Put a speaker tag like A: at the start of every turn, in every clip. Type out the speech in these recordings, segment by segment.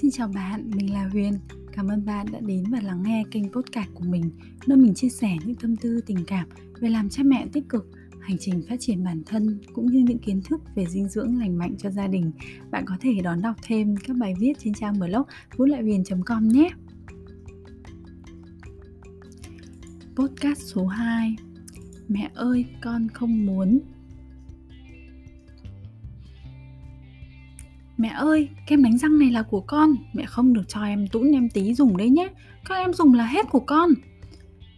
A: Xin chào bạn, mình là Huyền. Cảm ơn bạn đã đến và lắng nghe kênh podcast của mình, nơi mình chia sẻ những tâm tư tình cảm về làm cha mẹ tích cực, hành trình phát triển bản thân cũng như những kiến thức về dinh dưỡng lành mạnh cho gia đình. Bạn có thể đón đọc thêm các bài viết trên trang blog vuốt.lại.com nhé. Podcast số 2 Mẹ ơi, con không muốn Mẹ ơi, kem đánh răng này là của con, mẹ không được cho em tũn em tí dùng đấy nhé. Các em dùng là hết của con.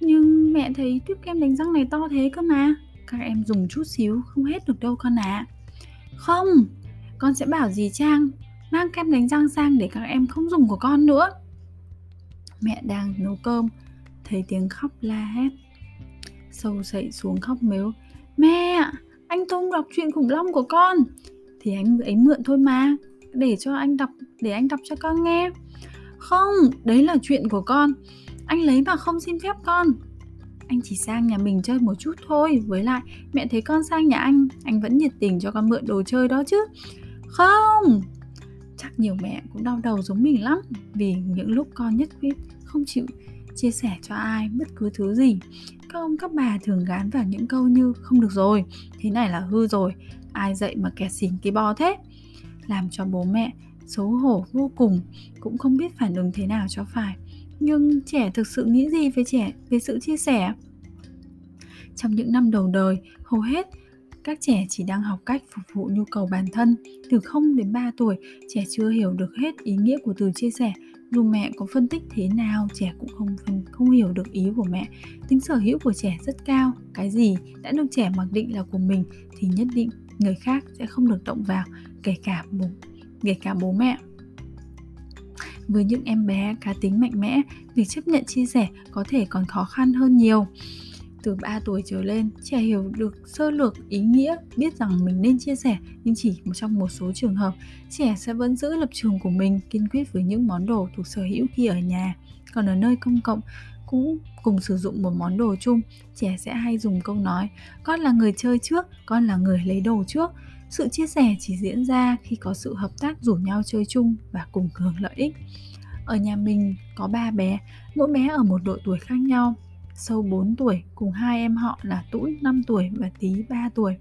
A: Nhưng mẹ thấy tiếp kem đánh răng này to thế cơ mà. Các em dùng chút xíu không hết được đâu con ạ. À. Không, con sẽ bảo dì Trang mang kem đánh răng sang để các em không dùng của con nữa. Mẹ đang nấu cơm, thấy tiếng khóc la hét. Sâu dậy xuống khóc mếu. Mẹ, anh Tông đọc chuyện khủng long của con. Thì anh ấy mượn thôi mà, để cho anh đọc, để anh đọc cho con nghe. Không, đấy là chuyện của con. Anh lấy mà không xin phép con. Anh chỉ sang nhà mình chơi một chút thôi. Với lại, mẹ thấy con sang nhà anh anh vẫn nhiệt tình cho con mượn đồ chơi đó chứ. Không! Chắc nhiều mẹ cũng đau đầu giống mình lắm. Vì những lúc con nhất quyết không chịu chia sẻ cho ai bất cứ thứ gì. Các ông, các bà thường gán vào những câu như không được rồi, thế này là hư rồi, ai dậy mà kẹt xỉn cái bò thế? Làm cho bố mẹ xấu hổ vô cùng cũng không biết phản ứng thế nào cho phải. Nhưng trẻ thực sự nghĩ gì về trẻ về sự chia sẻ? Trong những năm đầu đời hầu hết các trẻ chỉ đang học cách phục vụ nhu cầu bản thân. Từ 0 đến 3 tuổi trẻ chưa hiểu được hết ý nghĩa của từ chia sẻ. Dù mẹ có phân tích thế nào trẻ cũng không phân, không hiểu được ý của mẹ. Tính sở hữu của trẻ rất cao. Cái gì đã được trẻ mặc định là của mình thì nhất định người khác sẽ không được động vào kể cả bố kể cả bố mẹ với những em bé cá tính mạnh mẽ việc chấp nhận chia sẻ có thể còn khó khăn hơn nhiều từ 3 tuổi trở lên, trẻ hiểu được sơ lược ý nghĩa, biết rằng mình nên chia sẻ, nhưng chỉ trong một số trường hợp, trẻ sẽ vẫn giữ lập trường của mình, kiên quyết với những món đồ thuộc sở hữu khi ở nhà. Còn ở nơi công cộng, cũng cùng sử dụng một món đồ chung, trẻ sẽ hay dùng câu nói con là người chơi trước, con là người lấy đồ trước. Sự chia sẻ chỉ diễn ra khi có sự hợp tác rủ nhau chơi chung và cùng hưởng lợi ích. Ở nhà mình có ba bé, mỗi bé ở một độ tuổi khác nhau. Sâu 4 tuổi cùng hai em họ là Tũn 5 tuổi và Tí 3 tuổi.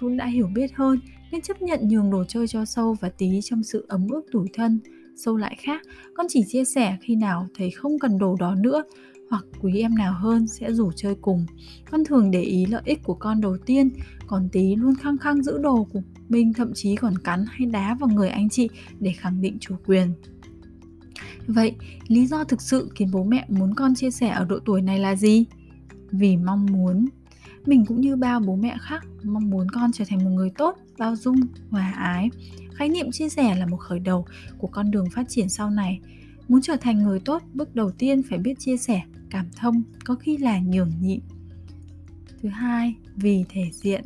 A: Tũn đã hiểu biết hơn nên chấp nhận nhường đồ chơi cho Sâu và Tí trong sự ấm ức tủi thân. Sâu lại khác, con chỉ chia sẻ khi nào thấy không cần đồ đó nữa hoặc quý em nào hơn sẽ rủ chơi cùng. Con thường để ý lợi ích của con đầu tiên, còn tí luôn khăng khăng giữ đồ của mình thậm chí còn cắn hay đá vào người anh chị để khẳng định chủ quyền. Vậy, lý do thực sự khiến bố mẹ muốn con chia sẻ ở độ tuổi này là gì? Vì mong muốn. Mình cũng như bao bố mẹ khác mong muốn con trở thành một người tốt, bao dung, hòa ái. Khái niệm chia sẻ là một khởi đầu của con đường phát triển sau này. Muốn trở thành người tốt, bước đầu tiên phải biết chia sẻ, cảm thông, có khi là nhường nhịn. Thứ hai, vì thể diện.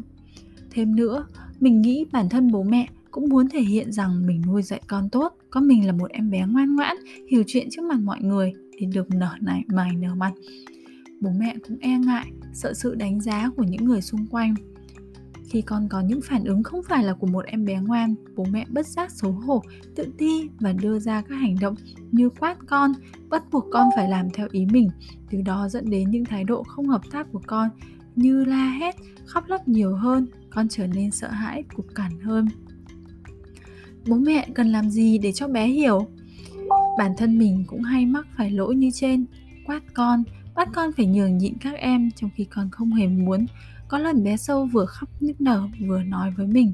A: Thêm nữa, mình nghĩ bản thân bố mẹ cũng muốn thể hiện rằng mình nuôi dạy con tốt, con mình là một em bé ngoan ngoãn, hiểu chuyện trước mặt mọi người để được nở này mày nở mặt. Bố mẹ cũng e ngại, sợ sự đánh giá của những người xung quanh. Khi con có những phản ứng không phải là của một em bé ngoan, bố mẹ bất giác xấu hổ, tự ti và đưa ra các hành động như quát con, bắt buộc con phải làm theo ý mình, từ đó dẫn đến những thái độ không hợp tác của con như la hét, khóc lóc nhiều hơn, con trở nên sợ hãi, cục cản hơn. Bố mẹ cần làm gì để cho bé hiểu? Bản thân mình cũng hay mắc phải lỗi như trên, quát con, bắt con phải nhường nhịn các em trong khi con không hề muốn. Có lần bé sâu vừa khóc nức nở vừa nói với mình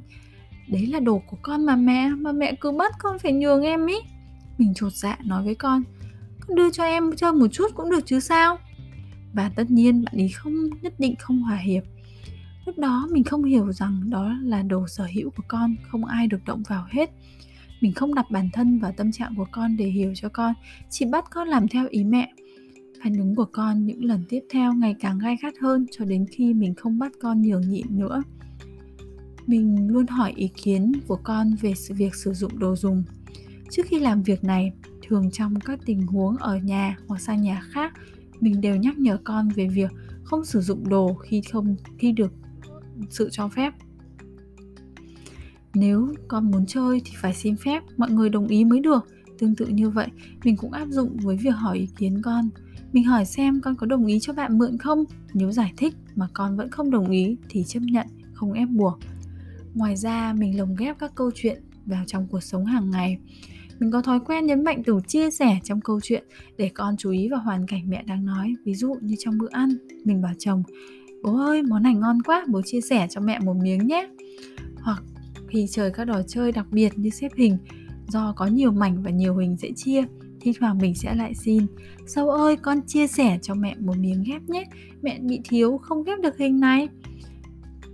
A: Đấy là đồ của con mà mẹ, mà mẹ cứ bắt con phải nhường em ý Mình trột dạ nói với con Con đưa cho em chơi một chút cũng được chứ sao Và tất nhiên bạn ý không nhất định không hòa hiệp Lúc đó mình không hiểu rằng đó là đồ sở hữu của con, không ai được động vào hết. Mình không đặt bản thân vào tâm trạng của con để hiểu cho con, chỉ bắt con làm theo ý mẹ. Phản ứng của con những lần tiếp theo ngày càng gai gắt hơn cho đến khi mình không bắt con nhường nhịn nữa. Mình luôn hỏi ý kiến của con về sự việc sử dụng đồ dùng. Trước khi làm việc này, thường trong các tình huống ở nhà hoặc sang nhà khác, mình đều nhắc nhở con về việc không sử dụng đồ khi không khi được sự cho phép nếu con muốn chơi thì phải xin phép mọi người đồng ý mới được Tương tự như vậy, mình cũng áp dụng với việc hỏi ý kiến con. Mình hỏi xem con có đồng ý cho bạn mượn không? Nếu giải thích mà con vẫn không đồng ý thì chấp nhận, không ép buộc. Ngoài ra, mình lồng ghép các câu chuyện vào trong cuộc sống hàng ngày. Mình có thói quen nhấn mạnh từ chia sẻ trong câu chuyện để con chú ý vào hoàn cảnh mẹ đang nói. Ví dụ như trong bữa ăn, mình bảo chồng, bố ơi món này ngon quá, bố chia sẻ cho mẹ một miếng nhé. Hoặc khi chơi các trò chơi đặc biệt như xếp hình, do có nhiều mảnh và nhiều hình dễ chia, thi thoảng mình sẽ lại xin. Sâu ơi con chia sẻ cho mẹ một miếng ghép nhé. Mẹ bị thiếu không ghép được hình này.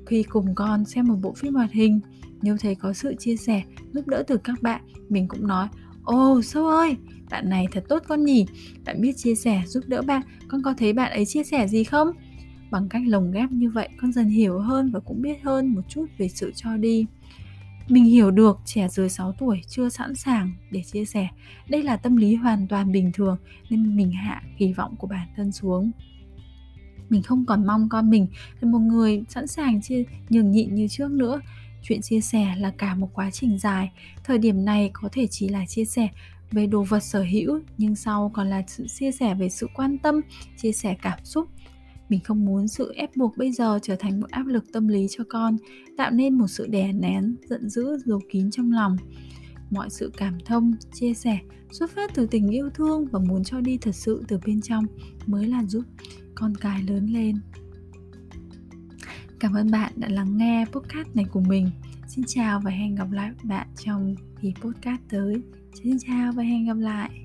A: Khi cùng con xem một bộ phim hoạt hình Nếu thấy có sự chia sẻ, giúp đỡ từ các bạn Mình cũng nói Ồ Sâu ơi, bạn này thật tốt con nhỉ. Bạn biết chia sẻ giúp đỡ bạn. Con có thấy bạn ấy chia sẻ gì không? Bằng cách lồng ghép như vậy con dần hiểu hơn và cũng biết hơn một chút về sự cho đi mình hiểu được trẻ dưới 6 tuổi chưa sẵn sàng để chia sẻ. Đây là tâm lý hoàn toàn bình thường nên mình hạ kỳ vọng của bản thân xuống. Mình không còn mong con mình là một người sẵn sàng chia nhường nhịn như trước nữa. Chuyện chia sẻ là cả một quá trình dài. Thời điểm này có thể chỉ là chia sẻ về đồ vật sở hữu nhưng sau còn là sự chia sẻ về sự quan tâm, chia sẻ cảm xúc, mình không muốn sự ép buộc bây giờ trở thành một áp lực tâm lý cho con, tạo nên một sự đè nén, giận dữ, giấu kín trong lòng. Mọi sự cảm thông, chia sẻ, xuất phát từ tình yêu thương và muốn cho đi thật sự từ bên trong mới là giúp con cái lớn lên. Cảm ơn bạn đã lắng nghe podcast này của mình. Xin chào và hẹn gặp lại bạn trong kỳ podcast tới. Xin chào và hẹn gặp lại.